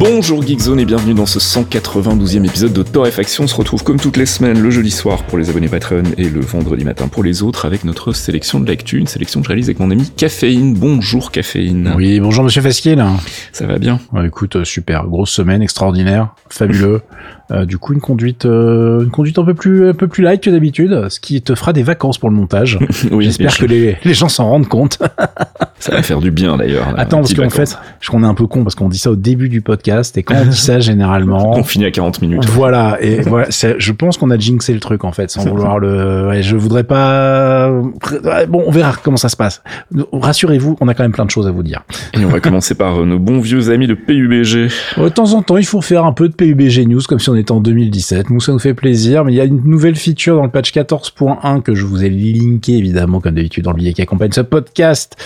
Bonjour Geekzone et bienvenue dans ce 192e épisode de Torréfaction. On se retrouve comme toutes les semaines le jeudi soir pour les abonnés Patreon et le vendredi matin pour les autres avec notre sélection de l'actu, une sélection que je réalise avec mon ami Caféine. Bonjour Caféine. Oui, bonjour Monsieur Fasquier. Ça va bien? Ouais, Écoute, euh, super, grosse semaine, extraordinaire, fabuleux. Euh, du coup, une conduite, euh, une conduite un peu plus, un peu plus light que d'habitude, ce qui te fera des vacances pour le montage. oui, J'espère que les, les gens s'en rendent compte. ça va faire du bien d'ailleurs. Attends, parce qu'en fait, je qu'on est un peu con parce qu'on dit ça au début du podcast et quand on dit ça généralement, on finit à 40 minutes. Voilà et voilà, je pense qu'on a jinxé le truc en fait, sans vouloir le. Ouais, je voudrais pas. Bon, on verra comment ça se passe. Rassurez-vous, on a quand même plein de choses à vous dire. Et on va commencer par euh, nos bons vieux amis de PUBG. De temps en temps, il faut faire un peu de PUBG news comme si on était en 2017. Nous, ça nous fait plaisir, mais il y a une nouvelle feature dans le patch 14.1 que je vous ai linké évidemment comme d'habitude dans le billet qui accompagne ce podcast.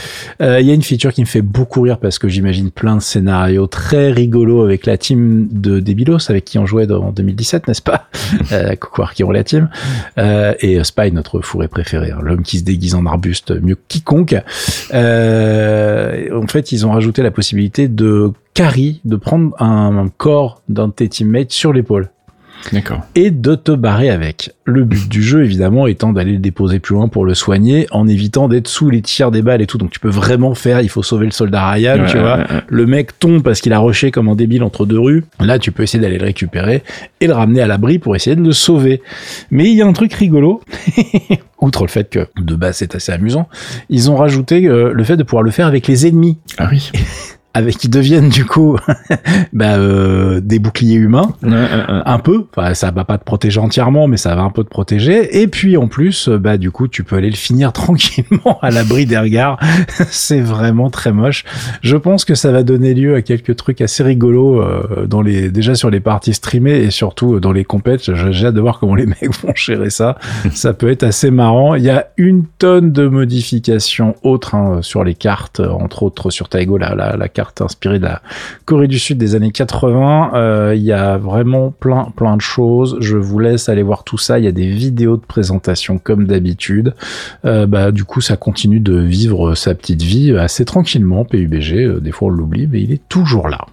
Euh, il y a une feature qui me fait beaucoup rire parce que j'imagine plein de scénarios très rigolos avec la team de Debilos avec qui on jouait en 2017, n'est-ce pas? Euh, Coucou qui ont la team. Euh, et Spy, notre fourré préféré, hein, l'homme qui se déguise en arbuste mieux que quiconque. Euh, en fait, ils ont rajouté la possibilité de carry, de prendre un corps d'un de tes teammates sur l'épaule. D'accord. Et de te barrer avec. Le but du jeu, évidemment, étant d'aller le déposer plus loin pour le soigner, en évitant d'être sous les tirs des balles et tout. Donc tu peux vraiment faire, il faut sauver le soldat Ryan, tu vois. Le mec tombe parce qu'il a rushé comme un débile entre deux rues. Là, tu peux essayer d'aller le récupérer et le ramener à l'abri pour essayer de le sauver. Mais il y a un truc rigolo. Outre le fait que de base c'est assez amusant, ils ont rajouté euh, le fait de pouvoir le faire avec les ennemis. Ah oui. avec qui deviennent du coup bah, euh, des boucliers humains, un peu. Enfin, ça va pas te protéger entièrement, mais ça va un peu te protéger. Et puis en plus, bah du coup, tu peux aller le finir tranquillement à l'abri des regards. C'est vraiment très moche. Je pense que ça va donner lieu à quelques trucs assez rigolos euh, dans les déjà sur les parties streamées et surtout dans les compètes. J'ai hâte de voir comment les mecs vont gérer ça. ça peut être assez marrant. Il y a une tonne de modifications autres hein, sur les cartes, entre autres sur Taigo, la, la, la carte inspiré de la Corée du Sud des années 80. Euh, il y a vraiment plein plein de choses. Je vous laisse aller voir tout ça. Il y a des vidéos de présentation comme d'habitude. Euh, bah du coup ça continue de vivre sa petite vie assez tranquillement. PUBG, euh, des fois on l'oublie, mais il est toujours là.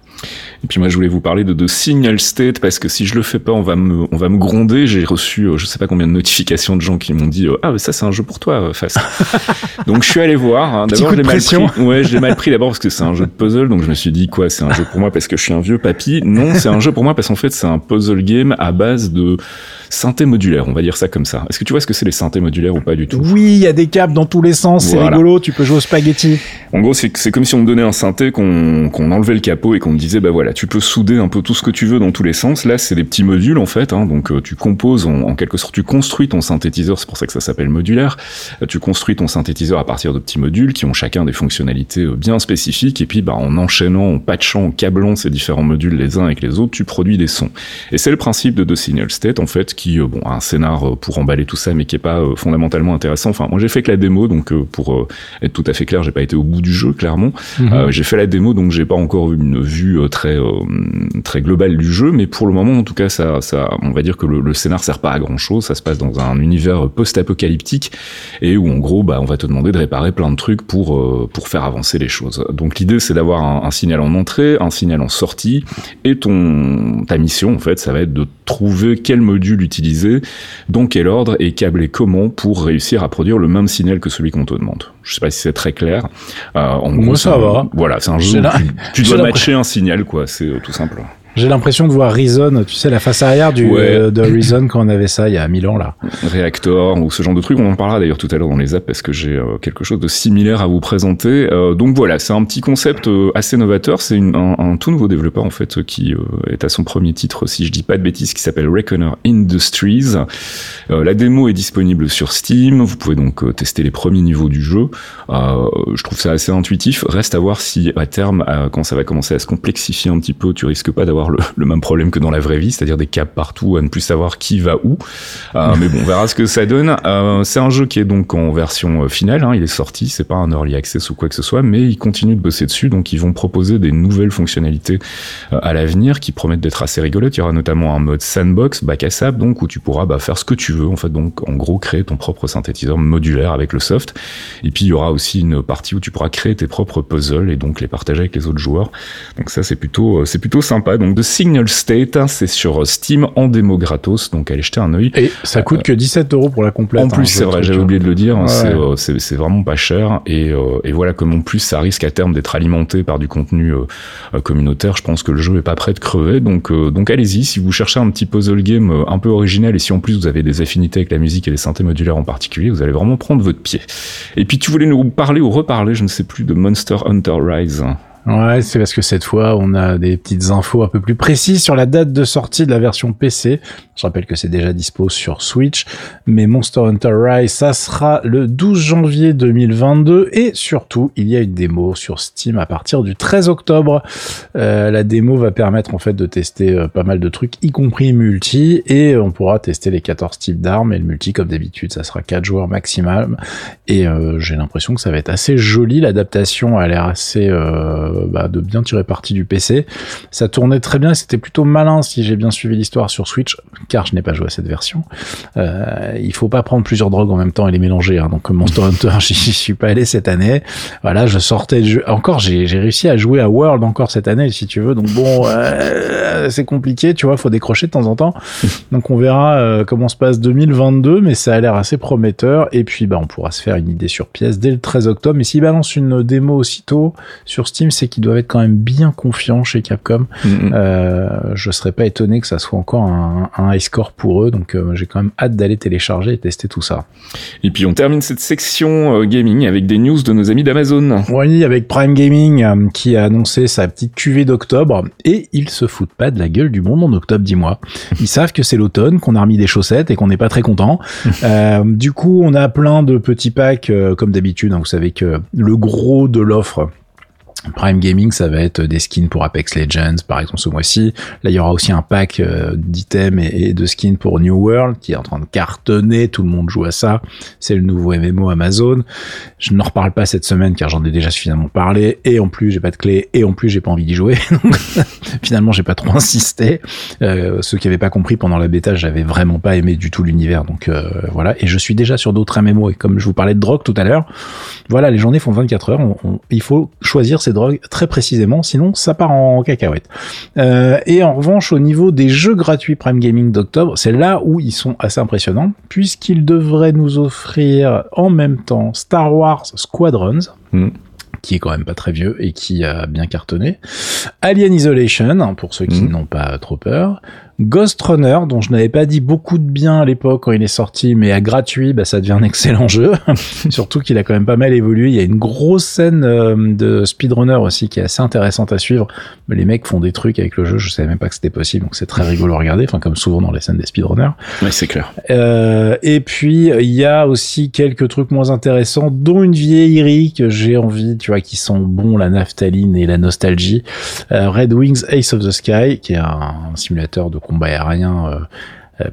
Et puis moi je voulais vous parler de, de Signal State parce que si je le fais pas on va me on va me gronder. J'ai reçu euh, je sais pas combien de notifications de gens qui m'ont dit euh, ah ça c'est un jeu pour toi euh, Fast. donc je suis allé voir. Hein. D'abord je l'ai mal pris. Ouais je l'ai mal pris d'abord parce que c'est un jeu de puzzle donc je me suis dit quoi c'est un jeu pour moi parce que je suis un vieux papy? Non c'est un jeu pour moi parce qu'en fait c'est un puzzle game à base de synthé modulaire, on va dire ça comme ça. Est-ce que tu vois ce que c'est les synthés modulaires ou pas du tout? Oui, il y a des câbles dans tous les sens, c'est rigolo, tu peux jouer au spaghetti. En gros, c'est comme si on me donnait un synthé, qu'on enlevait le capot et qu'on me disait, bah voilà, tu peux souder un peu tout ce que tu veux dans tous les sens. Là, c'est des petits modules en fait, hein, donc euh, tu composes en, quelque sorte, tu construis ton synthétiseur, c'est pour ça que ça s'appelle modulaire. Euh, tu construis ton synthétiseur à partir de petits modules qui ont chacun des fonctionnalités euh, bien spécifiques et puis bah, en enchaînant, en patchant, en câblant ces différents modules les uns avec les autres, tu produis des sons. Et c'est le principe de The Signal State en fait qui, bon, a un scénar pour emballer tout ça, mais qui est pas fondamentalement intéressant. Enfin, moi j'ai fait que la démo, donc pour être tout à fait clair, j'ai pas été au bout du jeu clairement. Mhm. j'ai fait la démo, donc j'ai pas encore une vue très très globale du jeu, mais pour le moment, en tout cas, ça, ça, on va dire que le, le scénar sert pas à grand chose. Ça se passe dans un univers post-apocalyptique et où en gros, bah, on va te demander de réparer plein de trucs pour euh, pour faire avancer les choses. Donc l'idée, c'est d'avoir un, un, signal en entrée, un signal en sortie, et ton ta mission, en fait, ça va être de trouver quel module utiliser, dans quel ordre et câbler comment pour réussir à produire le même signal que celui qu'on te demande? Je sais pas si c'est très clair. Euh, en Moi, ça va. Voilà, c'est un jeu où tu, tu dois matcher un signal, quoi. C'est euh, tout simple. J'ai l'impression de voir Reason, tu sais, la face arrière du, euh, de Reason quand on avait ça il y a mille ans, là. Reactor ou ce genre de truc. On en parlera d'ailleurs tout à l'heure dans les apps parce que j'ai euh, quelque chose de similaire à vous présenter. Euh, donc voilà, c'est un petit concept assez novateur. C'est un, un, tout nouveau développeur, en fait, qui est à son premier titre, si je dis pas de bêtises, qui s'appelle Reckoner Industries. la démo est disponible sur Steam. Vous pouvez donc tester les premiers niveaux du jeu. je trouve ça assez intuitif. Reste à voir si, à terme, quand ça va commencer à se complexifier un petit peu, tu risques pas d'avoir avoir le, même problème que dans la vraie vie, c'est-à-dire des câbles partout, à ne plus savoir qui va où. Euh, mais bon, on verra ce que ça donne. Euh, c'est un jeu qui est donc en version finale, hein, il est sorti, c'est pas un early access ou quoi que ce soit, mais ils continuent de bosser dessus, donc ils vont proposer des nouvelles fonctionnalités à l'avenir qui promettent d'être assez rigolotes. Il y aura notamment un mode sandbox, bac à sable, donc où tu pourras bah, faire ce que tu veux, en fait, donc en gros créer ton propre synthétiseur modulaire avec le soft. Et puis il y aura aussi une partie où tu pourras créer tes propres puzzles et donc les partager avec les autres joueurs. Donc ça c'est plutôt euh, c'est plutôt sympa. Donc The Signal State, hein, c'est sur Steam en démo gratos, donc allez jeter un œil. Et ça coûte que 17 euros pour la complète. En plus hein, c'est vrai, j'avais oublié de le dire, hein, euh, c'est vraiment pas cher et, euh, et, voilà comme en plus ça risque à terme d'être alimenté par du contenu communautaire, je pense que le jeu est pas prêt de crever. Donc donc allez-y si vous cherchez un petit puzzle game un peu original et si en plus vous avez des affinités avec la musique et les synthés modulaires en particulier, vous allez vraiment prendre votre pied. Et puis tu voulais nous parler ou reparler, je ne sais plus, de Monster Hunter Rise. Ouais, c'est parce que cette fois, on a des petites infos un peu plus précises sur la date de sortie de la version PC. Je rappelle que c'est déjà dispo sur Switch, mais Monster Hunter Rise, ça sera le 12 janvier 2022 et surtout, il y a une démo sur Steam à partir du 13 octobre. Euh, la démo va permettre en fait de tester euh, pas mal de trucs, y compris multi, et on pourra tester les 14 types d'armes et le multi comme d'habitude, ça sera 4 joueurs maximum. Et euh, j'ai l'impression que ça va être assez joli, l'adaptation a l'air assez euh, bah, de bien tirer parti du PC. Ça tournait très bien, c'était plutôt malin si j'ai bien suivi l'histoire sur Switch, car je n'ai pas joué à cette version. Euh, il faut pas prendre plusieurs drogues en même temps et les mélanger. Hein. Donc Monster Hunter, j'y suis pas allé cette année. Voilà, je sortais de jeu. Encore, j'ai réussi à jouer à World encore cette année, si tu veux. Donc bon, euh, c'est compliqué, tu vois, faut décrocher de temps en temps. Donc on verra euh, comment se passe 2022, mais ça a l'air assez prometteur. Et puis bah on pourra se faire une idée sur pièce dès le 13 octobre. Mais s'ils balancent une démo aussitôt sur Steam, c'est qu'ils doivent être quand même bien confiants chez Capcom. Mm-hmm. euh, je serais pas étonné que ça soit encore un, un high score pour eux, donc euh, j'ai quand même hâte d'aller télécharger et tester tout ça. Et puis on termine cette section euh, gaming avec des news de nos amis d'Amazon. Oui, avec Prime Gaming euh, qui a annoncé sa petite cuvée d'octobre et ils se foutent pas de la gueule du monde en octobre, dis-moi. Ils savent que c'est l'automne, qu'on a remis des chaussettes et qu'on n'est pas très content. du coup, on a plein de petits packs comme d'habitude. Hein, vous savez que le gros de l'offre Prime Gaming, ça va être des skins pour Apex Legends, par exemple, ce mois-ci. Là, il y aura aussi un pack euh, d'items et, de skins pour New World, qui est en train de cartonner. Tout le monde joue à ça. C'est le nouveau MMO Amazon. Je n'en reparle pas cette semaine, car j'en ai déjà suffisamment parlé. Et en plus, j'ai pas de clé. Et en plus, j'ai pas envie d'y jouer. Finalement, j'ai pas trop insisté. Euh, ceux qui avaient pas compris pendant la bêta, j'avais vraiment pas aimé du tout l'univers. Donc, euh, voilà. Et je suis déjà sur d'autres MMO. Et comme je vous parlais de drogue tout à l'heure, voilà, les journées font 24 heures. il faut choisir ses drogues très précisément, sinon ça part en cacahuète. Euh, et en revanche, au niveau des jeux gratuits Prime Gaming d'octobre, c'est là où ils sont assez impressionnants, puisqu'ils devraient nous offrir en même temps Star Wars Squadrons. Hmm. qui est quand même pas très vieux et qui a bien cartonné. Alien Isolation, pour ceux qui hmm. n'ont pas trop peur. Ghost Runner, dont je n'avais pas dit beaucoup de bien à l'époque quand il est sorti, mais à gratuit, bah, ça devient un excellent jeu. Surtout qu'il a quand même pas mal évolué. Il y a une grosse scène euh, de speedrunner aussi qui est assez intéressante à suivre. Mais les mecs font des trucs avec le jeu, je savais même pas que c'était possible, donc c'est très rigolo à regarder. Enfin, comme souvent dans les scènes des speedrunners. Oui, c'est clair. Euh, et puis il y a aussi quelques trucs moins intéressants, dont une vieillerie que j'ai envie, tu vois, qui sont bons, la naphtaline et la nostalgie. Euh, Red Wings Ace of the Sky, qui est un simulateur de combat aérien euh,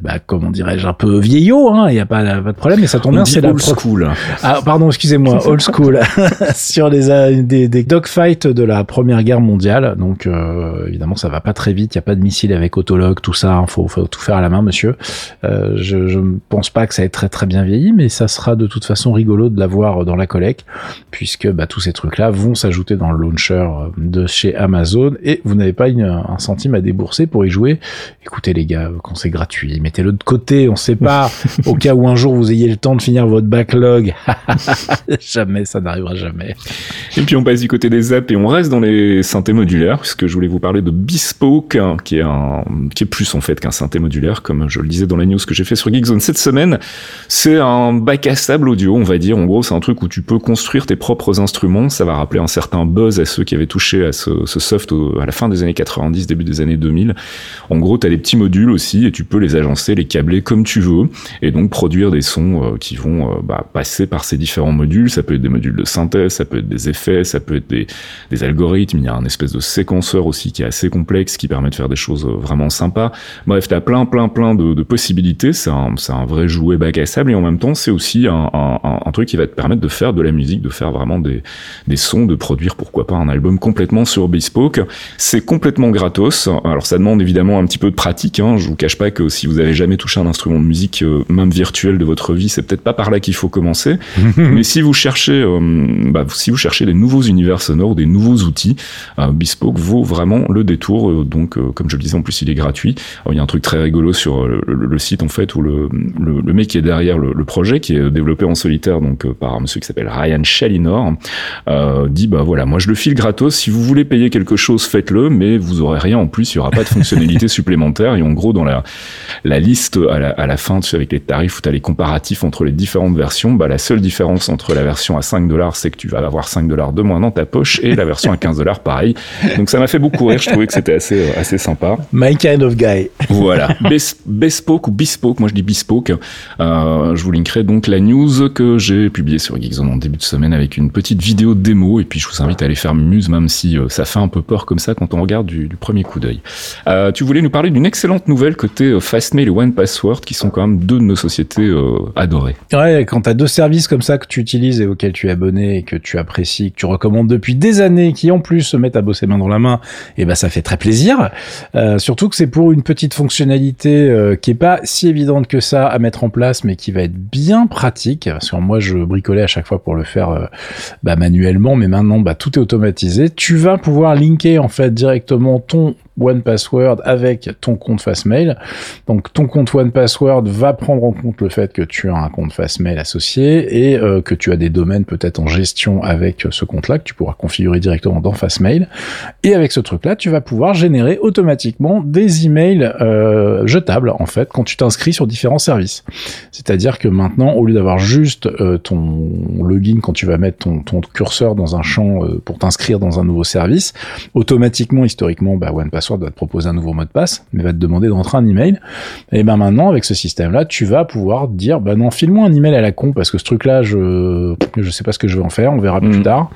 bah, comment dirais-je, un peu vieillot, hein, il n'y a pas, pas, de problème, mais ça tombe bien, c'est la old school. Ah, pardon, excusez-moi, old school, sur des, euh, des, des dogfights de la Première Guerre mondiale. Donc, euh, évidemment, ça va pas très vite, il n'y a pas de missiles avec autologue, tout ça, il hein, faut, faut, tout faire à la main, monsieur. Euh, je ne pense pas que ça ait très très bien vieilli, mais ça sera de toute façon rigolo de l'avoir dans la collecte, puisque bah, tous ces trucs-là vont s'ajouter dans le launcher de chez Amazon, et vous n'avez pas une, un centime à débourser pour y jouer. Écoutez les gars, quand c'est gratuit, mettez-le de côté, on sait pas, au cas où un jour vous ayez le temps de finir votre backlog. jamais, ça n'arrivera jamais. Et puis on passe du côté des apps et on reste dans les synthés modulaires, puisque je voulais vous parler de Bespoke, hein, qui est plus en fait qu'un synthé modulaire, comme je le disais dans la news que j'ai fait sur Geekzone cette semaine. C'est un bac à sable audio, on va dire. En gros, c'est un truc où tu peux construire tes propres instruments. Ça va rappeler un certain buzz à ceux qui avaient touché à ce, ce soft à la fin des années 90, début des années 2000. En gros, tu as des petits modules aussi et tu peux les agencer, les câbler comme tu veux, et donc produire des sons qui vont bah, passer par ces différents modules. Ça peut être des modules de synthèse, ça peut être des effets, ça peut être des, des algorithmes. Il y a un espèce de séquenceur aussi qui est assez complexe, qui permet de faire des choses vraiment sympas. Bref, t'as plein, plein, plein de, possibilités. C'est un, un vrai jouet bac à sable, et en même temps, c'est aussi un, truc qui va te permettre de faire de la musique, de faire vraiment des, des sons, de produire pourquoi pas un album complètement sur Bespoke. C'est complètement gratos. Alors ça demande évidemment un petit peu de pratique. Hein. Je vous cache pas que si vous avez jamais touché un instrument de musique, euh, même virtuel de votre vie, c'est peut-être pas par là qu'il faut commencer. Mais si vous cherchez, euh, bah, si vous cherchez des nouveaux univers sonores, des nouveaux outils, euh, Bespoke vaut vraiment le détour. donc, comme je le disais, en plus il est gratuit. il y a un truc très rigolo sur le, site en fait où le, le, mec qui est derrière le, projet, qui est développé en solitaire donc par un monsieur qui s'appelle Ryan Shalinor, dit bah voilà, moi je le file gratos. Si vous voulez payer quelque chose, faites-le, mais vous aurez rien en plus. Il y aura pas de fonctionnalité supplémentaire. Et en gros, dans la, la liste à la, à la fin, avec les tarifs où tu as les comparatifs entre les différentes versions, bah, la seule différence entre la version à 5 dollars, c'est que tu vas avoir 5 dollars de moins dans ta poche et la version à 15 dollars, pareil. Donc ça m'a fait beaucoup rire. Je trouvais que c'était assez, assez sympa. My kind of guy. Voilà. bespoke ou bespoke. Moi, je dis bespoke. Euh, je vous linkerai donc la news que j'ai publiée sur Geekzone en début de semaine avec une petite vidéo démo. Et puis, je vous invite à aller faire muse, même si euh, ça fait un peu peur comme ça quand on regarde du, du premier coup d'œil. Euh, tu voulais nous parler d'une excellente nouvelle côté euh, Fastmail et One Password, qui sont quand même deux de nos sociétés euh, adorées. Ouais, quand tu as deux services comme ça que tu utilises et auxquels tu es abonné et que tu apprécies, que tu recommandes depuis des années, qui en plus se mettent à bosser main dans la main, et eh ben ça fait très plaisir. surtout que c'est pour une petite fonctionnalité qui est pas si évidente que ça à mettre en place, mais qui va être bien pratique. Parce que moi, je bricolais à chaque fois pour le faire bah, manuellement, mais maintenant, bah, tout est automatisé. Tu vas pouvoir linker en fait directement ton One Password avec ton compte Fastmail. Donc ton compte One Password va prendre en compte le fait que tu as un compte Fastmail associé et euh, que tu as des domaines peut-être en gestion avec ce compte-là que tu pourras configurer directement dans Fastmail. Et avec ce truc-là, tu vas pouvoir générer automatiquement des emails euh, jetables en fait quand tu t'inscris sur différents services. C'est-à-dire que maintenant, au lieu d'avoir juste euh, ton login quand tu vas mettre ton, ton curseur dans un champ pour t'inscrire dans un nouveau service, automatiquement, historiquement, bah, One Password va te proposer un nouveau mot de passe, mais va te demander d'entrer un email. Et ben maintenant, avec ce système-là, tu vas pouvoir dire, bah non, file-moi un email à la con parce que ce truc-là, je, je sais pas ce que je vais en faire, on verra plus mm. tard.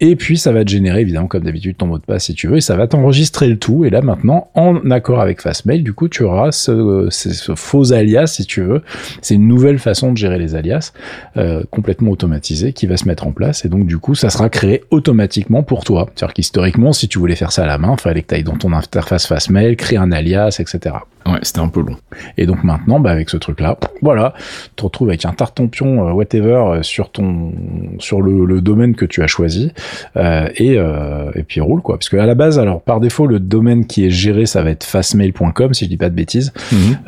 Et puis ça va te générer évidemment comme d'habitude ton mot de passe si tu veux et ça va t'enregistrer le tout. Et là maintenant en accord avec Fastmail, du coup tu auras ce, ce, faux alias si tu veux. C'est une nouvelle façon de gérer les alias euh, complètement automatisée qui va se mettre en place et donc du coup ça sera créé automatiquement pour toi. C'est-à-dire qu'historiquement si tu voulais faire ça à la main, fallait que tu ailles dans ton interface Fastmail, créer un alias, etc. Ouais, c'était un peu long. Et donc maintenant, bah, avec ce truc-là, voilà, tu te retrouves avec un tartempion, euh, whatever, euh, sur ton, sur le, le, domaine que tu as choisi, euh, et, euh, et puis roule quoi. Parce que à la base, alors par défaut, le domaine qui est géré, ça va être fastmail.com, si je dis pas de bêtises,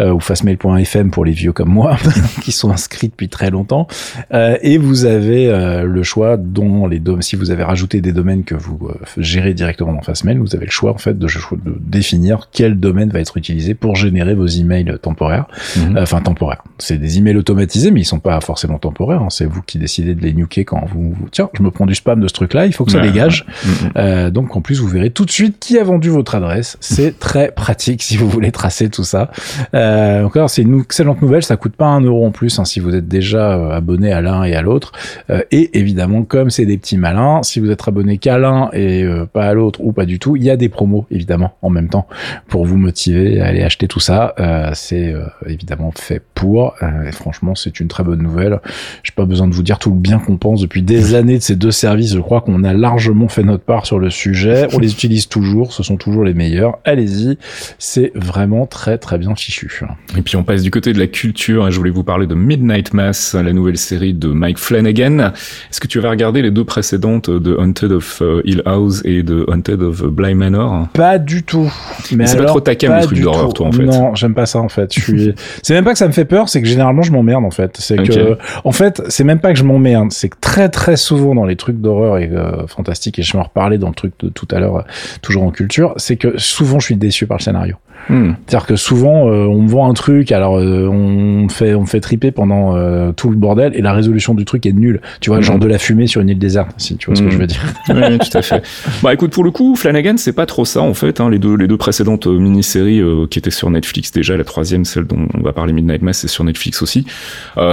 euh, ou fastmail.fm pour les vieux comme moi, qui sont inscrits depuis très longtemps. et vous avez le choix, dont les domaines, si vous avez rajouté des domaines que vous gérez directement dans Fastmail, vous avez le choix en fait de, de définir quel domaine va être utilisé pour gérer générer vos emails temporaires. Mhm. Euh, enfin, temporaires. C'est des emails automatisés, mais ils sont pas forcément temporaires. Hein. C'est vous qui décidez de les nuker quand vous, tiens, je me prends du spam de ce truc-là, il faut que ça dégage. Mhm. Euh, donc, en plus, vous verrez tout de suite qui a vendu votre adresse. C'est très pratique si vous voulez tracer tout ça. Euh, encore, c'est une excellente nouvelle. Ça coûte pas un euro en plus hein, si vous êtes déjà euh, abonné à l'un et à l'autre. Euh, et évidemment, comme c'est des petits malins, si vous êtes abonné qu'à l'un et pas à l'autre ou pas du tout, il y a des promos évidemment en même temps pour vous motiver à aller acheter tout tout ça, euh, c'est euh, évidemment fait pour. Euh, et franchement, c'est une très bonne nouvelle. J'ai pas besoin de vous dire tout le bien qu'on pense depuis des années de ces deux services. Je crois qu'on a largement fait notre part sur le sujet. On les utilise toujours. Ce sont toujours les meilleurs. Allez-y. C'est vraiment très très bien fichu. Et puis on passe du côté de la culture. Je voulais vous parler de Midnight Mass, la nouvelle série de Mike Flanagan. Est-ce que tu avais regardé les deux précédentes de Haunted of Hill House et de Haunted of Bly Manor? Pas du tout. Mais c'est pas trop ta cam, le truc d'horreur, toi, en fait. Non, j'aime pas ça en fait. Je suis. c'est même pas que ça me fait peur, c'est que généralement je m'emmerde en fait. C'est que, en fait, c'est même pas que je m'emmerde, c'est que très très souvent dans les trucs d'horreur et euh, fantastique, et je vais en reparler dans le truc de tout à l'heure, euh, toujours en culture, c'est que souvent je suis déçu par le scénario. Hmm. C'est-à-dire que souvent, on me vend un truc, alors on fait on fait triper pendant tout le bordel et la résolution du truc est nulle. Tu vois, genre hmm. de la fumée sur une île déserte, si tu vois ce que je veux dire. oui, tout à fait. Bah écoute, pour le coup, Flanagan, c'est pas trop ça en fait. Hein, les deux les deux précédentes mini-séries qui étaient sur Netflix déjà, la troisième, celle dont on va parler Midnight Mass, c'est sur Netflix aussi.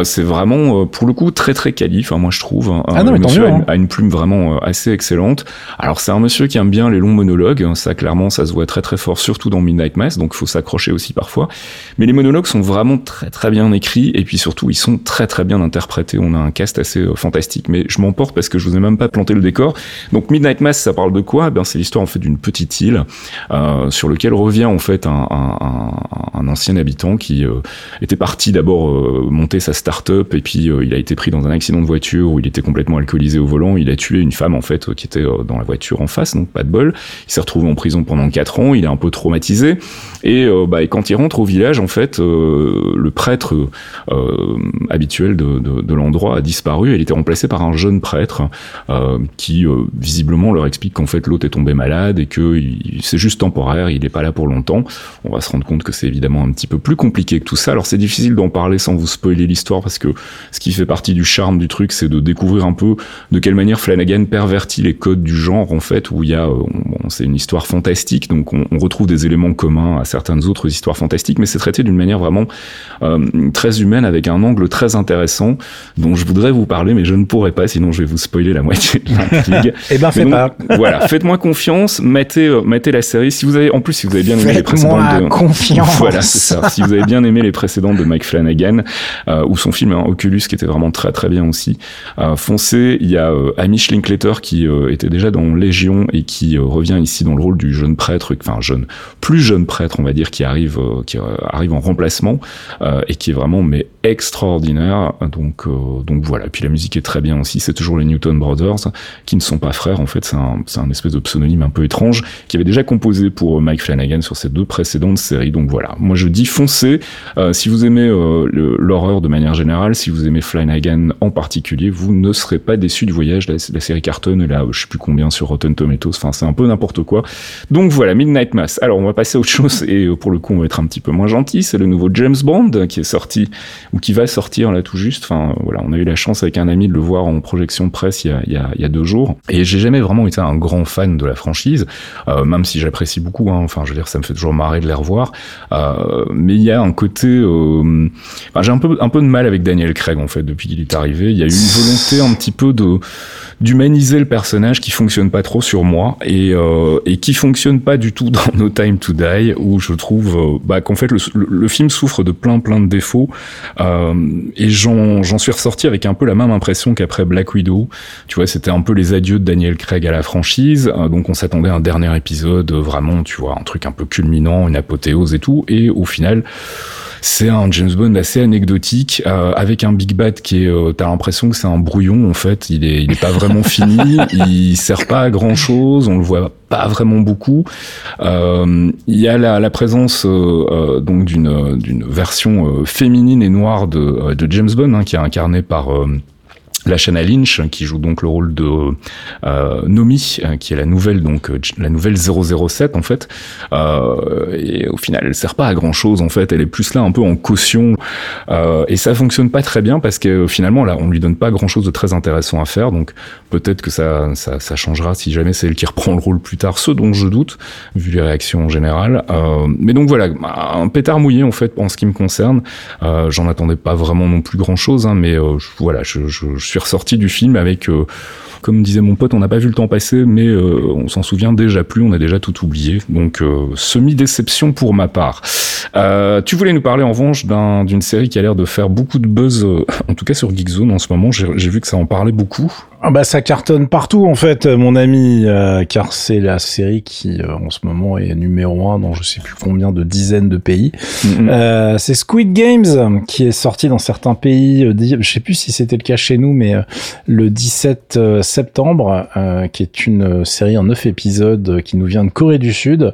c'est vraiment pour le coup très très quali. Enfin moi je trouve. Hein, ah non, mais monsieur hein. a, une, plume vraiment assez excellente. Alors c'est un monsieur qui aime bien les longs monologues. Ça clairement ça se voit très très fort, surtout dans Midnight Mass. Donc il faut s'accrocher aussi parfois. Mais les monologues sont vraiment très très bien écrits et puis surtout ils sont très très bien interprétés. On a un cast assez fantastique. Mais je m'emporte parce que je vous ai même pas planté le décor. Donc Midnight Mass ça parle de quoi? Ben c'est l'histoire en fait d'une petite île euh, sur lequel revient en fait un, un, un ancien habitant qui euh, était parti d'abord euh, monter sa start-up et puis il a été pris dans un accident de voiture où il était complètement alcoolisé au volant. Il a tué une femme en fait qui était dans la voiture en face, donc pas de bol. Il s'est retrouvé en prison pendant quatre ans. Il est un peu traumatisé et, bah, et quand il rentre au village en fait, le prêtre habituel de, de, de l'endroit a disparu. Il était remplacé par un jeune prêtre qui visiblement leur explique qu'en fait l'autre est tombé malade et que c'est juste temporaire. Il n'est pas là pour longtemps. On va se rendre compte que c'est évidemment un petit peu plus compliqué que tout ça. Alors c'est difficile d'en parler sans vous spoiler l'histoire parce que ce qui fait partie du charme du truc, c'est de découvrir un peu de quelle manière Flanagan pervertit les codes du genre en fait, où il y a, euh, c'est une histoire fantastique, donc on, retrouve des éléments communs à certaines autres histoires fantastiques, mais c'est traité d'une manière vraiment euh, très humaine avec un angle très intéressant dont je voudrais vous parler, mais je ne pourrais pas, sinon je vais vous spoiler la moitié de l'intrigue. eh ben fais pas. voilà, faites-moi confiance, mettez, euh, mettez la série. Si vous avez, en plus, si vous avez bien aimé les précédentes de, confiance. voilà, c'est ça. Si vous avez bien aimé les précédentes de Mike Flanagan euh, ou son film hein, Oculus qui était vraiment très très bien aussi, foncez. Il y a Amish Linklater qui était déjà dans Légion et qui revient ici dans le rôle du jeune prêtre, enfin jeune, plus jeune prêtre on va dire qui arrive qui arrive en remplacement et qui est vraiment mais extraordinaire. Donc donc voilà. Puis la musique est très bien aussi. C'est toujours les Newton Brothers qui ne sont pas frères en fait. C'est un c'est un espèce de pseudonyme un peu étrange qui avait déjà composé pour Mike Flanagan sur ses deux précédentes séries. Donc voilà. Moi je dis foncez. Euh, si vous aimez euh, l'horreur de manière générale, si vous aimez Flanagan en particulier, vous ne serez pas déçu du voyage. La, la série Carton là, je sais plus combien sur Rotten Tomatoes. Enfin, c'est un peu n'importe quoi. Donc voilà, Midnight Mass. Alors, on va passer à autre chose et euh, pour le coup, on va être un petit peu moins gentil. C'est le nouveau James Bond qui est sorti ou qui va sortir là tout juste. Enfin, voilà, on a eu la chance avec un ami de le voir en projection presse il y a, deux jours. Et j'ai jamais vraiment été un grand fan de la franchise, euh, même si j'apprécie beaucoup. Hein. Enfin, je veux dire, ça me fait toujours marrer de les revoir. Euh, mais il y a un côté, euh, j'ai un peu un peu de mal avec Daniel Craig en fait depuis qu'il est arrivé. Il y a eu une volonté un petit peu de d'humaniser le personnage qui fonctionne pas trop sur moi et, euh, et qui fonctionne pas du tout dans No Time to Die où je trouve euh, bah, qu'en fait le, le, film souffre de plein plein de défauts euh, et j'en suis ressorti avec un peu la même impression qu'après Black Widow. Tu vois c'était un peu les adieux de Daniel Craig à la franchise euh, donc on s'attendait à un dernier épisode vraiment tu vois un truc un peu culminant une apothéose et tout et au final c'est un James Bond assez anecdotique euh, avec un Big Bad qui est euh, t'as l'impression que c'est un brouillon en fait. Il est il est pas vraiment fini. Il sert pas à grand chose on le voit pas vraiment beaucoup. Euh, il y a la, la présence euh, euh, donc d'une d'une version féminine et noire de, de James Bond hein, qui est incarné par Lashana Lynch qui joue donc le rôle de euh, Nomi euh, qui est la nouvelle donc euh, la nouvelle 007 en fait. Euh, et au final elle sert pas à grand chose en fait. Elle est plus là un peu en caution. Euh, et ça fonctionne pas très bien parce que finalement là on lui donne pas grand chose de très intéressant à faire. Donc peut-être que ça, ça, ça changera si jamais c'est elle qui reprend le rôle plus tard ce dont je doute vu les réactions en général. Euh, mais donc voilà. Un pétard mouillé en fait en ce qui me concerne. J'en attendais pas vraiment non plus grand chose hein, mais voilà je, je, je suis ressorti du film avec, euh, comme disait mon pote, on n'a pas vu le temps passer, mais euh, on s'en souvient déjà plus, on a déjà tout oublié. Donc euh, semi-déception pour ma part. tu voulais nous parler en revanche d'une série qui a l'air de faire beaucoup de buzz, en tout cas sur Geekzone en ce moment. J'ai vu que ça en parlait beaucoup. Ah bah ça cartonne partout en fait, mon ami, car c'est la série qui en ce moment est numéro un dans je sais plus combien de dizaines de pays. Mm-hmm. c'est Squid Games qui est sorti dans certains pays. je sais plus si c'était le cas chez nous, mais mais le 17 septembre, qui est une série en 9 épisodes qui nous vient de Corée du Sud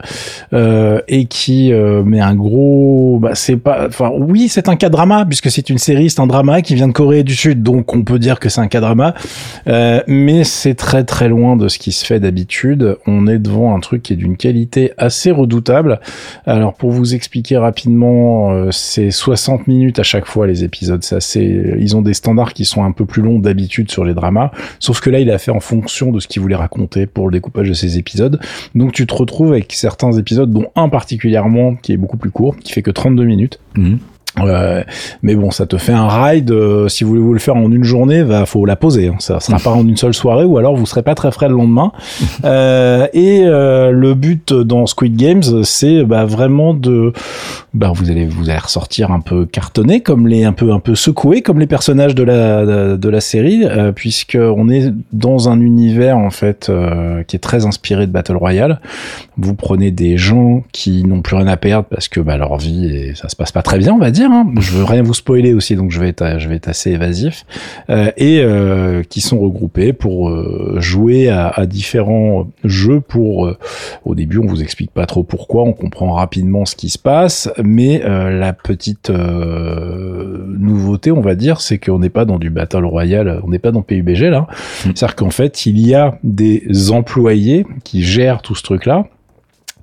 et qui met un gros, bah, c'est pas, enfin oui, c'est un cas drama puisque c'est une série, c'est un drama qui vient de Corée du Sud, donc on peut dire que c'est un cas drama, mais c'est très très loin de ce qui se fait d'habitude. On est devant un truc qui est d'une qualité assez redoutable. Alors pour vous expliquer rapidement, euh, c'est 60 minutes à chaque fois les épisodes. C'est assez, ils ont des standards qui sont un peu plus longs d'habitude sur les dramas. Sauf que là, il a fait en fonction de ce qu'il voulait raconter pour le découpage de ces épisodes. Donc tu te retrouves avec certains épisodes, dont un particulièrement qui est beaucoup plus court, qui fait que 32 minutes. Mhm. Euh, mais bon, ça te fait un ride. Euh, si vous voulez vous le faire en une journée, va faut la poser. Hein. Ça sera pas en une seule soirée, ou alors vous serez pas très frais le lendemain. euh, et euh, le but dans Squid Games, c'est bah, vraiment de, bah, vous allez vous allez ressortir un peu cartonné, comme les un peu un peu secoué, comme les personnages de la de, la série, euh, puisque on est dans un univers en fait qui est très inspiré de Battle Royale. Vous prenez des gens qui n'ont plus rien à perdre parce que bah, leur vie et ça se passe pas très bien, on va dire Hein. Je veux rien vous spoiler aussi, donc je vais être, je vais être assez évasif. Euh, et euh, qui sont regroupés pour euh, jouer à, à, différents jeux. Pour euh, au début, on vous explique pas trop pourquoi, on comprend rapidement ce qui se passe, mais la petite nouveauté, on va dire, c'est qu'on n'est pas dans du battle royale, on n'est pas dans PUBG là. Mm. C'est-à-dire qu'en fait, il y a des employés qui gèrent tout ce truc-là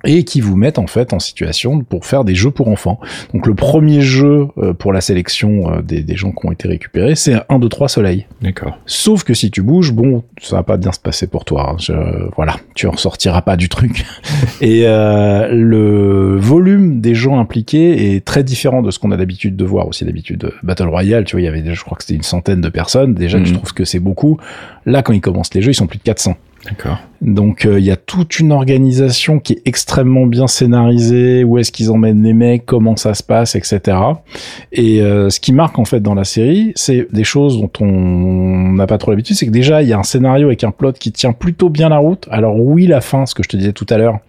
et qui vous mettent en fait en situation pour faire des jeux pour enfants. Donc le premier jeu euh, pour la sélection euh, des, des, gens qui ont été récupérés, c'est 1, 2, 3 soleil. D'accord. Sauf que si tu bouges, bon, ça va pas bien se passer pour toi. Hein. Je, voilà, tu en sortiras pas du truc. et euh, le volume des gens impliqués est très différent de ce qu'on a l'habitude de voir aussi d'habitude. Battle Royale, tu vois, il y avait, je crois que c'était une centaine de personnes. Déjà, je mhm. trouve que c'est beaucoup. Là, quand ils commencent les jeux, ils sont plus de 400. D'accord. Donc euh, il y a toute une organisation qui est extrêmement bien scénarisée, où est-ce qu'ils emmènent les mecs, comment ça se passe, etc. Et euh, ce qui marque en fait dans la série, c'est des choses dont on n'a pas trop l'habitude, c'est que déjà il y a un scénario avec un plot qui tient plutôt bien la route. Alors oui, la fin, ce que je te disais tout à l'heure,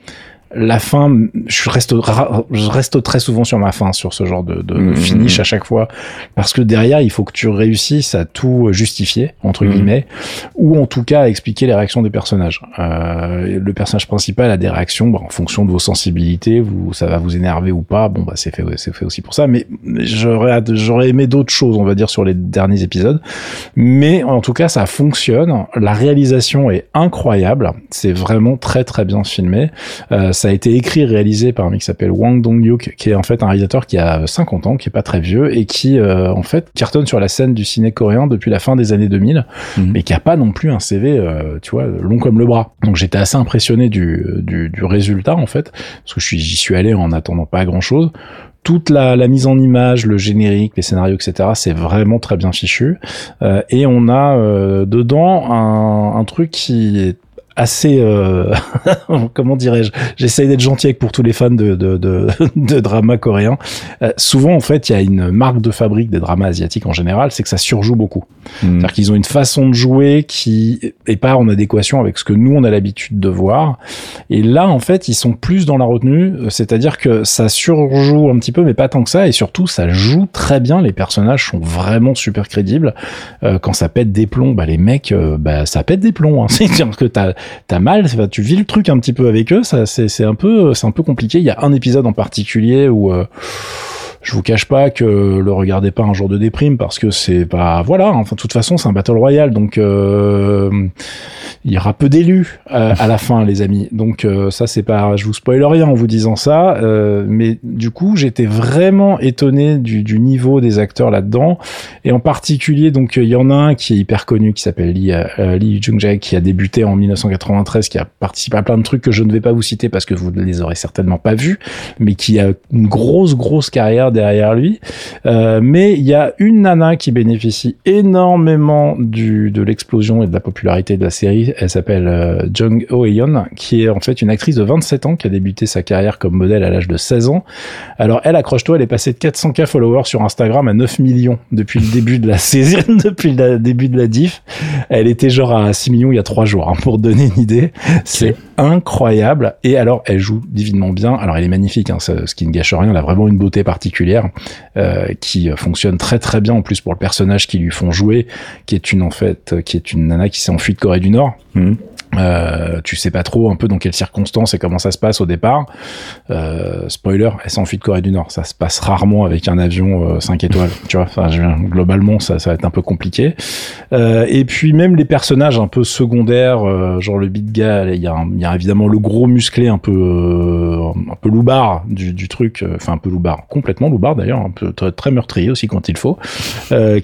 la fin, je reste, je reste très souvent sur ma fin sur ce genre de, de mmh, finish mmh. à chaque fois, parce que derrière, il faut que tu réussisses à tout justifier entre mmh. guillemets, ou en tout cas à expliquer les réactions des personnages. Euh, le personnage principal a des réactions bah, en fonction de vos sensibilités, vous, ça va vous énerver ou pas. Bon, bah c'est fait, c'est fait aussi pour ça. Mais j'aurais, j'aurais aimé d'autres choses, on va dire, sur les derniers épisodes. Mais en tout cas, ça fonctionne. La réalisation est incroyable. C'est vraiment très très bien filmé. Euh, ça a été écrit et réalisé par un mec qui s'appelle Wang Dong-hyuk, qui est en fait un réalisateur qui a 50 ans, qui est pas très vieux et qui euh, en fait cartonne sur la scène du ciné coréen depuis la fin des années 2000, mhm. mais qui a pas non plus un CV, euh, tu vois, long comme le bras. Donc j'étais assez impressionné du, du, du, résultat en fait, parce que j'y suis allé en attendant pas grand chose toute la, la, mise en image, le générique, les scénarios, etc. C'est vraiment très bien fichu. Euh, et on a euh, dedans un, un, truc qui est assez euh, comment dirais-je j'essaye d'être gentil avec pour tous les fans de de, de, de drama coréen euh, souvent en fait il y a une marque de fabrique des dramas asiatiques en général c'est que ça surjoue beaucoup. Hmm. c'est-à-dire qu'ils ont une façon de jouer qui est pas en adéquation avec ce que nous on a l'habitude de voir. Et là en fait ils sont plus dans la retenue c'est-à-dire que ça surjoue un petit peu mais pas tant que ça. Et surtout ça joue très bien. Les personnages sont vraiment super crédibles. Euh, quand ça pète des plombs bah les mecs euh, bah ça pète des plombs hein. c'est-à-dire que t'as t'as mal, tu vis le truc un petit peu avec eux, ça c'est un peu c'est un peu compliqué. Il y a un épisode en particulier où euh, je vous cache pas que le regardez pas un jour de déprime parce que c'est pas voilà enfin de toute façon c'est un battle royal donc euh, il y aura peu d'élus euh, à la fin les amis. Donc euh, ça c'est pas je vous spoil rien en vous disant ça mais du coup j'étais vraiment étonné du, niveau des acteurs là-dedans. Et en particulier donc il y en a un qui est hyper connu qui s'appelle Lee, Lee Jung-jae qui a débuté en 1993 qui a participé à plein de trucs que je ne vais pas vous citer parce que vous ne les aurez certainement pas vus mais qui a une grosse grosse carrière derrière lui. Euh, mais il y a une nana qui bénéficie énormément du, de l'explosion et de la popularité de la série. Elle s'appelle euh, Jung Eun, qui est en fait une actrice de 27 ans qui a débuté sa carrière comme modèle à l'âge de 16 ans. Alors elle, accroche-toi, elle est passée de 400k followers sur Instagram à 9 millions depuis le début de la saison, depuis le début de la diff. Elle était genre à 6 millions il y a 3 jours, hein, pour donner une idée. C'est incroyable. Et alors, elle joue divinement bien. Alors, elle est magnifique, hein, ce qui ne gâche rien. Elle a vraiment une beauté particulière euh, qui fonctionne très très bien en plus pour le personnage qui lui font jouer, qui est une en fait, qui est une nana qui s'est enfuie de Corée du Nord. Mmh. Euh, tu sais pas trop un peu dans quelles circonstances et comment ça se passe au départ. Euh, spoiler, elle s'enfuit de Corée du Nord. Ça se passe rarement avec un avion euh, 5 étoiles. tu vois, enfin, globalement, ça, ça va être un peu compliqué. Euh, et puis même les personnages un peu secondaires, euh, genre le big il y, y a évidemment le gros musclé un peu euh, un peu loupard du, truc, enfin un peu loupard, complètement loupard d'ailleurs, un peu très, très, meurtrier aussi quand il faut,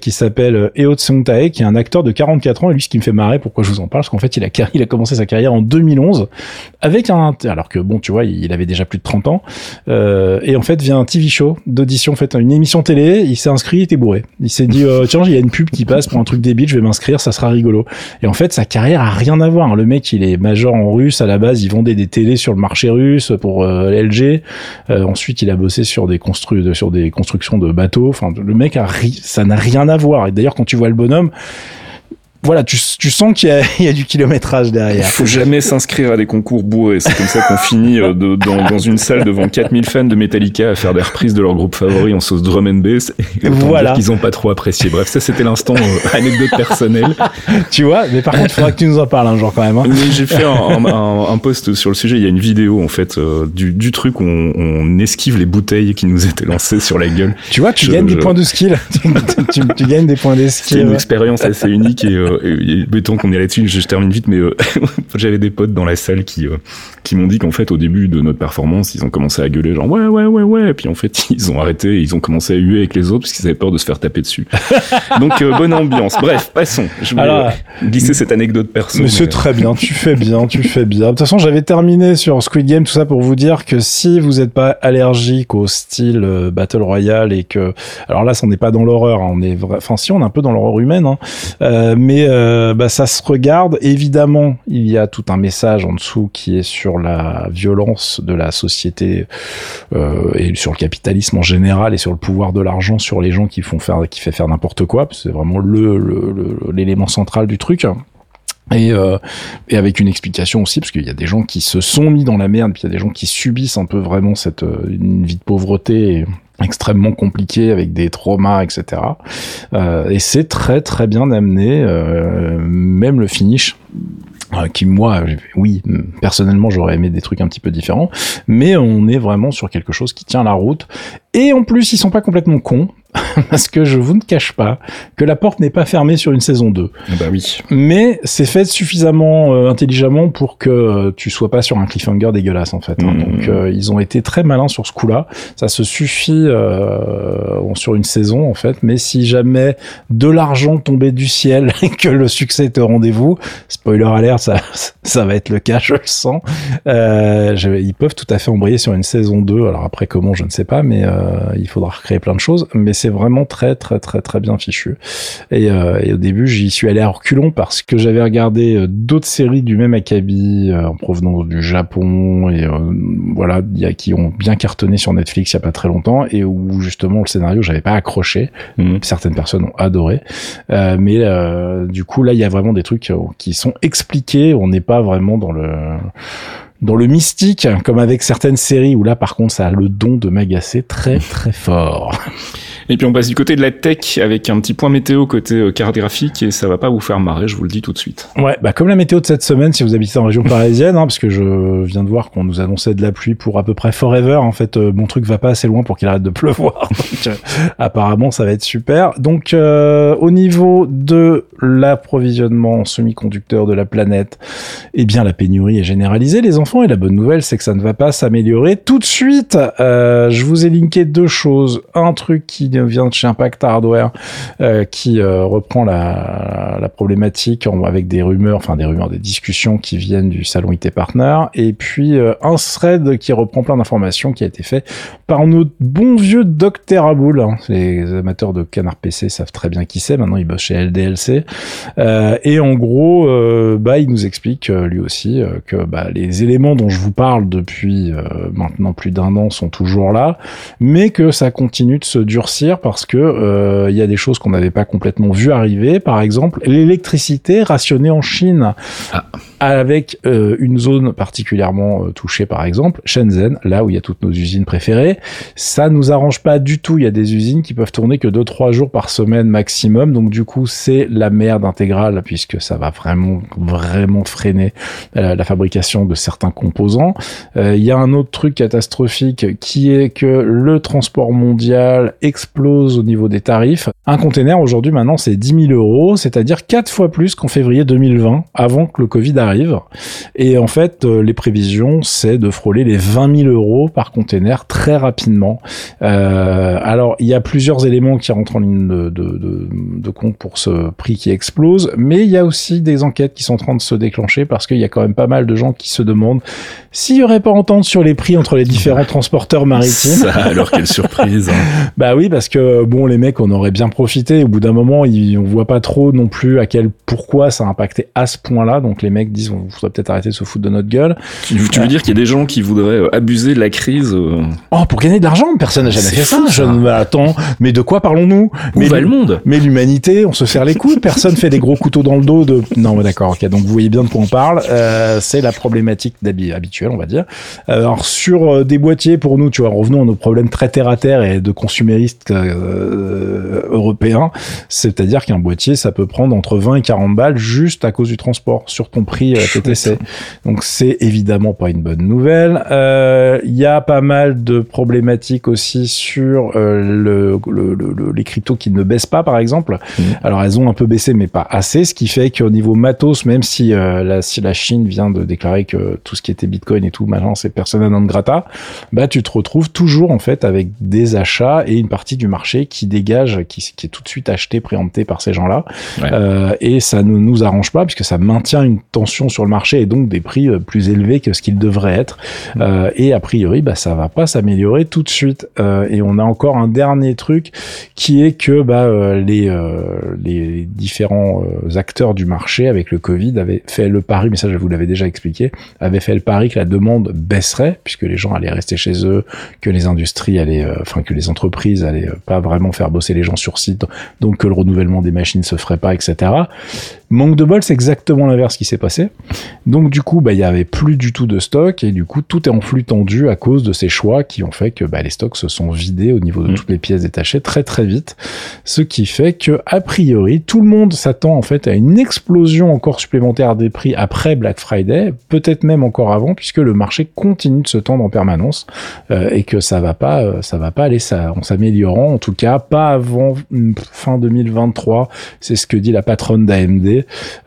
qui s'appelle Eo Tsung Tae, qui est un acteur de 44 ans. Et lui, ce qui me fait marrer, pourquoi je vous en parle, parce qu'en fait, il a, il a commencé sa carrière en 2011 avec un alors que bon tu vois il avait déjà plus de 30 ans euh, et en fait vient un TV show d'audition en fait une émission télé il s'est inscrit il était bourré il s'est dit euh, tiens il y a une pub qui passe pour un truc débile je vais m'inscrire ça sera rigolo et en fait sa carrière a rien à voir le mec il est major en russe à la base il vendait des télés sur le marché russe pour euh, LG ensuite il a bossé sur des constructions de bateaux. Enfin le mec a ça n'a rien à voir. Et d'ailleurs quand tu vois le bonhomme voilà, tu, tu sens qu'il y, y, a du kilométrage derrière. Il faut jamais s'inscrire à des concours bourrés. C'est comme ça qu'on finit euh, de, dans, dans, une salle devant 4000 fans de Metallica à faire des reprises de leur groupe favori en sauce drum and bass. Et voilà. Qu'ils ont pas trop apprécié. Bref, ça c'était l'instant euh, anecdote personnelle. tu vois, mais par contre, il faudra que tu nous en parles un jour quand même. Hein. Mais j'ai fait un, un, un, post sur le sujet. Il y a une vidéo en fait euh, du, du, truc où on, on, esquive les bouteilles qui nous étaient lancées sur la gueule. Tu vois, tu je, gagnes je... des points de skill. tu, tu, gagnes des points de skill. C'est une expérience assez unique et euh, mettons qu'on est là-dessus, je, je, termine vite, mais euh, j'avais des potes dans la salle qui euh, qui m'ont dit qu'en fait au début de notre performance, ils ont commencé à gueuler genre ouais ouais ouais ouais, et puis en fait ils ont arrêté, ils ont commencé à huer avec les autres parce qu'ils avaient peur de se faire taper dessus. Donc euh, bonne ambiance. Bref, passons. Je vais Alors, glisser cette anecdote perso. Mais, c'est très bien, tu fais bien, tu fais bien. De toute façon, j'avais terminé sur Squid Game tout ça pour vous dire que si vous n'êtes pas allergique au style euh, Battle Royale et que alors là, on n'est pas dans l'horreur, hein, on est vrai... enfin si on est un peu dans l'horreur humaine, hein, euh, mais euh, bah, ça se regarde. Évidemment, il y a tout un message en dessous qui est sur la violence de la société euh, et sur le capitalisme en général et sur le pouvoir de l'argent sur les gens qui font faire qui fait faire n'importe quoi c'est vraiment le l'élément central du truc et, euh, et avec une explication aussi, parce qu'il y a des gens qui se sont mis dans la merde, puis il y a des gens qui subissent un peu vraiment cette une vie de pauvreté extrêmement compliquée avec des traumas, etc. Euh, et c'est très très bien amené, euh, même le finish euh, qui moi oui personnellement j'aurais aimé des trucs un petit peu différents mais on est vraiment sur quelque chose qui tient la route et en plus ils sont pas complètement cons parce que je vous ne cache pas que la porte n'est pas fermée sur une saison 2. Bah oui. Mais c'est fait suffisamment euh, intelligemment pour que euh, tu sois pas sur un cliffhanger dégueulasse en fait. Hein. Mmh. Donc euh, ils ont été très malins sur ce coup-là. Ça se suffit euh, sur une saison en fait. Mais si jamais de l'argent tombait du ciel et que le succès est au rendez-vous, spoiler alert, ça ça va être le cas, je le sens. Je, ils peuvent tout à fait embrayer sur une saison 2. Alors après comment, je ne sais pas, mais il faudra recréer plein de choses. Mais c'est vraiment très très très très bien fichu. Et, euh, et au début, j'y suis allé à reculons parce que j'avais regardé euh, d'autres séries du même acabit euh, en provenance du Japon et euh, voilà, y a, qui ont bien cartonné sur Netflix il y a pas très longtemps et où justement le scénario j'avais pas accroché. Mmh. Certaines personnes ont adoré, euh, mais du coup là il y a vraiment des trucs qui sont expliqués. On n'est pas vraiment dans le dans le mystique, comme avec certaines séries où là par contre ça a le don de m'agacer très très fort. Et puis on passe du côté de la tech avec un petit point météo côté euh, carte graphique et ça va pas vous faire marrer, je vous le dis tout de suite. Ouais, bah comme la météo de cette semaine, si vous habitez en région parisienne, hein, parce que je viens de voir qu'on nous annonçait de la pluie pour à peu près forever. En fait, euh, mon truc va pas assez loin pour qu'il arrête de pleuvoir. Donc, euh, apparemment, ça va être super. Donc, euh, au niveau de l'approvisionnement en semi-conducteurs de la planète, eh bien, la pénurie est généralisée, les enfants. Et la bonne nouvelle, c'est que ça ne va pas s'améliorer tout de suite. je vous ai linké deux choses. Un truc qui vient de chez Impact Hardware, euh, qui euh, reprend la, problématique avec des rumeurs, enfin des rumeurs, des discussions qui viennent du salon IT Partner, et puis euh, un thread qui reprend plein d'informations qui a été fait par notre bon vieux Docteur Aboul. Hein. Les amateurs de Canard PC savent très bien qui c'est. Maintenant, il bosse chez LDLC. Et en gros, bah, il nous explique lui aussi que bah, les éléments dont je vous parle depuis maintenant plus d'un an sont toujours là, mais que ça continue de se durcir parce que euh, il y a des choses qu'on n'avait pas complètement vu arriver. Par exemple, l'électricité rationnée en Chine. Ah avec euh, une zone particulièrement euh, touchée par exemple, Shenzhen, là où il y a toutes nos usines préférées. Ça nous arrange pas du tout. Il y a des usines qui peuvent tourner que 2-3 jours par semaine maximum. Donc du coup, c'est la merde intégrale puisque ça va vraiment, vraiment freiner la fabrication de certains composants. Il y a un autre truc catastrophique qui est que le transport mondial explose au niveau des tarifs. Un container aujourd'hui maintenant c'est 10 000 euros, c'est-à-dire 4 fois plus qu'en février 2020, avant que le Covid arrive. Et en fait, euh, les prévisions, c'est de frôler les 20 000 euros par container très rapidement. Euh, alors, il y a plusieurs éléments qui rentrent en ligne de, de, de, compte pour ce prix qui explose, mais il y a aussi des enquêtes qui sont en train de se déclencher parce qu'il y a quand même pas mal de gens qui se demandent s'il y aurait pas entente sur les prix entre les différents transporteurs maritimes. Ça, alors quelle surprise. Hein. bah oui, parce que bon, les mecs, on aurait bien profité. Au bout d'un moment, ils, on voit pas trop non plus à quel pourquoi ça a impacté à ce point-là. Donc les mecs disent, on faudrait peut-être arrêter de se foutre de notre gueule. Tu, veux dire qu'il y a des gens qui voudraient euh, abuser de la crise euh Oh, pour gagner de l'argent Personne n'a jamais fait ça. Je ne attends, mais de quoi parlons-nous? Mais va le monde? Mais l'humanité, on se serre les coudes. Personne fait des gros couteaux dans le dos de. Non, d'accord. Ok, donc vous voyez bien de quoi on parle. Euh, c'est la problématique habituelle, on va dire. Alors sur des boîtiers, pour nous, tu vois, revenons à nos problèmes très terre à terre et de consuméristes européens. C'est-à-dire qu'un boîtier, ça peut prendre entre 20 et 40 balles juste à cause du transport sur ton prix TTC. Donc c'est évidemment pas une bonne nouvelle. Euh, il y a pas mal de problématiques aussi sur euh, le, le, les cryptos qui ne baissent pas, par exemple. Mmh. Alors elles ont un peu baissé, mais pas assez, ce qui fait qu'au niveau matos, même si, euh, la, si la Chine vient de déclarer que tout ce qui était Bitcoin et tout, maintenant c'est persona non grata, bah tu te retrouves toujours en fait avec des achats et une partie du marché qui dégage, qui, qui est tout de suite acheté, préempté par ces gens-là. et ça ne nous arrange pas puisque ça maintient une tension sur le marché et donc des prix euh, plus élevés que ce qu'ils devraient être. Mmh. Euh, et a priori, bah, ça va pas s'améliorer tout de suite. Euh, et on a encore un dernier truc qui est que bah, les, les différents acteurs du marché avec le Covid avaient fait le pari, mais ça je vous l'avais déjà expliqué, avaient fait le pari que la demande baisserait puisque les gens allaient rester chez eux, que les industries allaient, enfin que les entreprises allaient pas vraiment faire bosser les gens sur site, donc que le renouvellement des machines se ferait pas, etc. Manque de bol, c'est exactement l'inverse qui s'est passé. Donc du coup, bah, il y avait plus du tout de stock et du coup, tout est en flux tendu à cause de ces choix qui ont fait que bah, les stocks se sont vidés au niveau de mm. toutes les pièces détachées très très vite. Ce qui fait que a priori, tout le monde s'attend en fait à une explosion encore supplémentaire des prix après Black Friday, peut-être même encore avant, puisque le marché continue de se tendre en permanence euh, et que ça va pas, euh, ça va pas aller ça en s'améliorant, en tout cas pas avant mm, fin 2023. C'est ce que dit la patronne d'AMD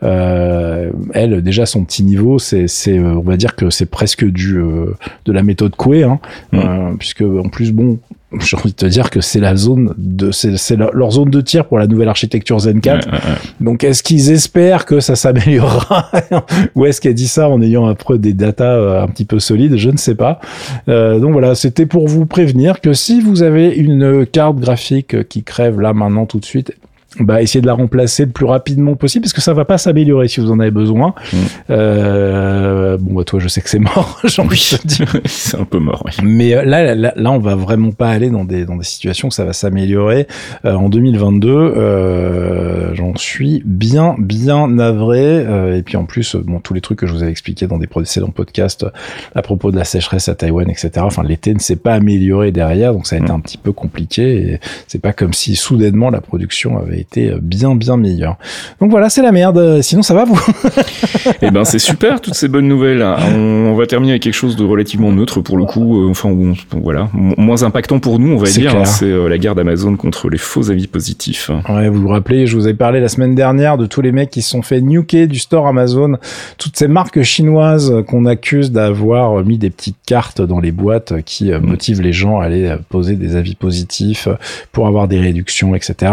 euh, elle, déjà, son petit niveau, c'est, euh, on va dire que c'est presque du euh, de la méthode Coué, hein, mm. puisque en plus, bon, j'ai envie de te dire que c'est la zone de c'est leur, zone de tir pour la nouvelle architecture Zen 4. Donc est-ce qu'ils espèrent que ça s'améliorera ou est-ce qu'elle dit ça en ayant après des datas un petit peu solides, je ne sais pas. Euh, donc voilà, c'était pour vous prévenir que si vous avez une carte graphique qui crève là maintenant tout de suite, bah, essayer de la remplacer le plus rapidement possible parce que ça va pas s'améliorer si vous en avez besoin. Mm. Euh, bon, bah, toi, je sais que c'est mort, j'ai envie de te dire. c'est un peu mort, oui. Mais euh, là, là, là, on va vraiment pas aller dans des, dans des situations où ça va s'améliorer. Euh, en 2022, euh, j'en suis bien, bien navré. Euh, et puis en plus, bon, tous les trucs que je vous avais expliqués dans des précédents podcasts à propos de la sécheresse à Taïwan, etc. Enfin, l'été ne s'est pas amélioré derrière, donc ça a été mm. un petit peu compliqué. Et c'est pas comme si soudainement la production avait été bien bien meilleur. Donc voilà, c'est la merde. Sinon, ça va vous Eh ben, c'est super toutes ces bonnes nouvelles. On, va terminer avec quelque chose de relativement neutre pour le coup. Euh, enfin, voilà, moins impactant pour nous, on va dire. Hein. C'est euh, la guerre d'Amazon contre les faux avis positifs. Ouais, vous vous rappelez, je vous ai parlé la semaine dernière de tous les mecs qui se sont fait nuker du store Amazon, toutes ces marques chinoises qu'on accuse d'avoir mis des petites cartes dans les boîtes qui euh, motivent les gens à aller poser des avis positifs pour avoir des réductions, etc.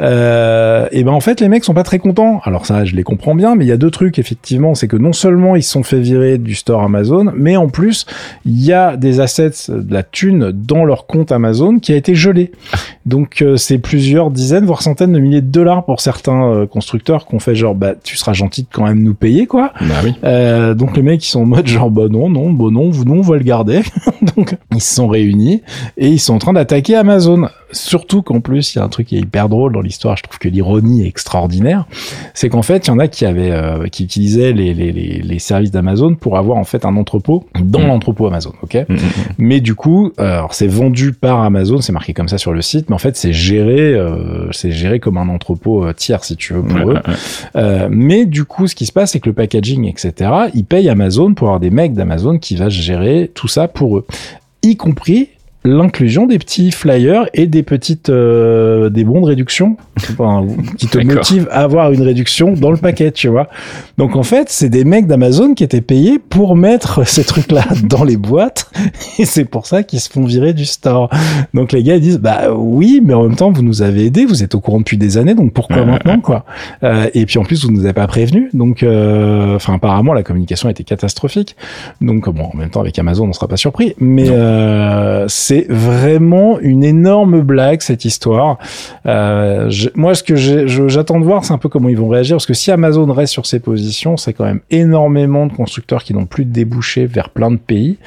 Euh, et ben en fait les mecs sont pas très contents. Alors ça je les comprends bien, mais il y a deux trucs effectivement, c'est que non seulement ils se sont fait virer du store Amazon, mais en plus il y a des assets, de la thune dans leur compte Amazon qui a été gelé. Donc euh, c'est plusieurs dizaines voire centaines de milliers de dollars pour certains euh, constructeurs qu'on fait genre bah tu seras gentil de quand même nous payer quoi. Bah oui. Euh, donc les mecs ils sont en mode genre bah non non bon non vous non on va le garder. donc ils se sont réunis et ils sont en train d'attaquer Amazon. Surtout qu'en plus, il y a un truc qui est hyper drôle dans l'histoire. Je trouve que l'ironie est extraordinaire. C'est qu'en fait, il y en a qui avaient, euh, qui utilisaient les, les, les, services d'Amazon pour avoir en fait un entrepôt dans mm. l'entrepôt Amazon, ok mm, mm, Mais du coup, alors c'est vendu par Amazon, c'est marqué comme ça sur le site, mais en fait c'est géré, euh, c'est géré comme un entrepôt euh, tiers si tu veux pour eux. Euh, mais du coup, ce qui se passe, c'est que le packaging, etc., ils payent Amazon pour avoir des mecs d'Amazon qui va gérer tout ça pour eux, y compris l'inclusion des petits flyers et des petites euh, des bons de réduction. Qui te motivent à avoir une réduction dans le paquet, tu vois. Donc en fait, c'est des mecs d'Amazon qui étaient payés pour mettre ces trucs-là dans les boîtes. Et c'est pour ça qu'ils se font virer du store. Donc les gars ils disent bah oui, mais en même temps vous nous avez aidé, vous êtes au courant depuis des années, donc pourquoi maintenant quoi? Euh, Et puis en plus vous nous avez pas prévenu, donc euh, enfin apparemment la communication était catastrophique. Donc bon en même temps avec Amazon on sera pas surpris, mais euh, c'est vraiment une énorme blague cette histoire. Euh, moi, ce que j'attends de voir, c'est un peu comment ils vont réagir, parce que si Amazon reste sur ses positions, c'est quand même énormément de constructeurs qui n'ont plus de débouchés vers plein de pays.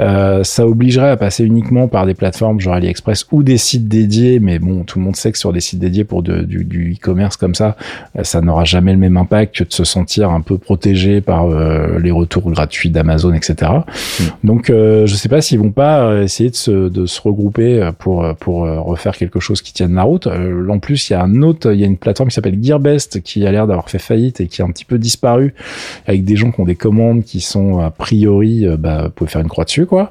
Euh, ça obligerait à passer uniquement par des plateformes genre AliExpress ou des sites dédiés, mais bon, tout le monde sait que sur des sites dédiés pour du, e-commerce comme ça, euh, ça n'aura jamais le même impact que de se sentir un peu protégé par les retours gratuits d'Amazon, etc. Mm. Donc, je sais pas s'ils vont pas essayer de se, de se regrouper euh, pour euh, pour euh, refaire quelque chose qui tienne la route. en plus, il y a un autre, il y a une plateforme qui s'appelle Gearbest qui a l'air d'avoir fait faillite et qui a un petit peu disparu avec des gens qui ont des commandes qui sont a priori, bah, vous pouvez faire une croix dessus quoi.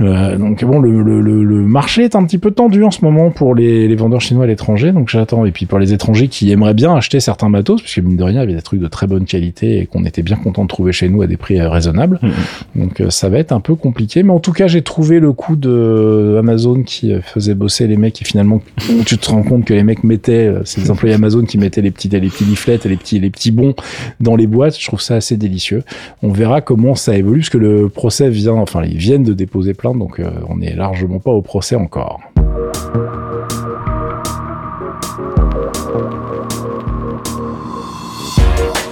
Euh, donc bon, le, le, le, marché est un petit peu tendu en ce moment pour les, les vendeurs chinois à l'étranger, donc j'attends. Et puis pour les étrangers qui aimeraient bien acheter certains matos, puisque mine de rien, il y avait des trucs de très bonne qualité et qu'on était bien content de trouver chez nous à des prix euh, raisonnables. Mm-hmm. Donc euh, ça va être un peu compliqué, mais en tout cas, j'ai trouvé le coup de Amazon qui faisait bosser les mecs et finalement, tu te rends compte que les mecs mettaient, c'est des employés Amazon qui mettaient les petits, les petits leaflets et les petits, les petits bons dans les boîtes. Je trouve ça assez délicieux. On verra comment ça évolue, parce que le procès vient, enfin, ils viennent de déposer plein donc euh, on n'est largement pas au procès encore.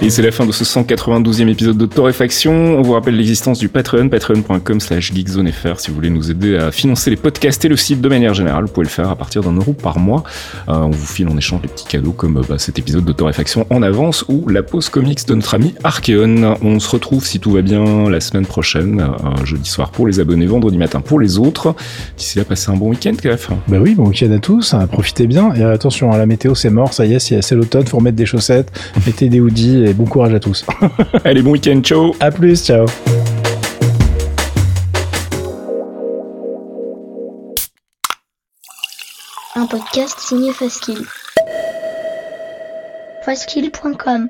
Et c'est la fin de ce 192e épisode de Torréfaction. On vous rappelle l'existence du Patreon, patreon.com slash geekzonefr si vous voulez nous aider à financer les podcasts et le site de manière générale. Vous pouvez le faire à partir d'un euro par mois. Euh, on vous file en échange des petits cadeaux comme bah, cet épisode de Torréfaction en avance ou la pause comics de notre ami Archeon. On se retrouve si tout va bien la semaine prochaine, euh, jeudi soir pour les abonnés, vendredi matin pour les autres. D'ici là, passez un bon week-end, KF. Bah oui, bon week-end à tous, hein, profitez bien. Et attention, à la météo c'est mort, ça y est, c'est l'automne, faut remettre des chaussettes, mettez des hoodies bon courage à tous. Allez, bon week-end, ciao. À plus, ciao. Un podcast signé Faskill. Faskill.com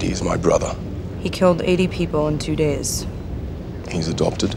And he's my brother. He killed 80 people in two days. He's adopted.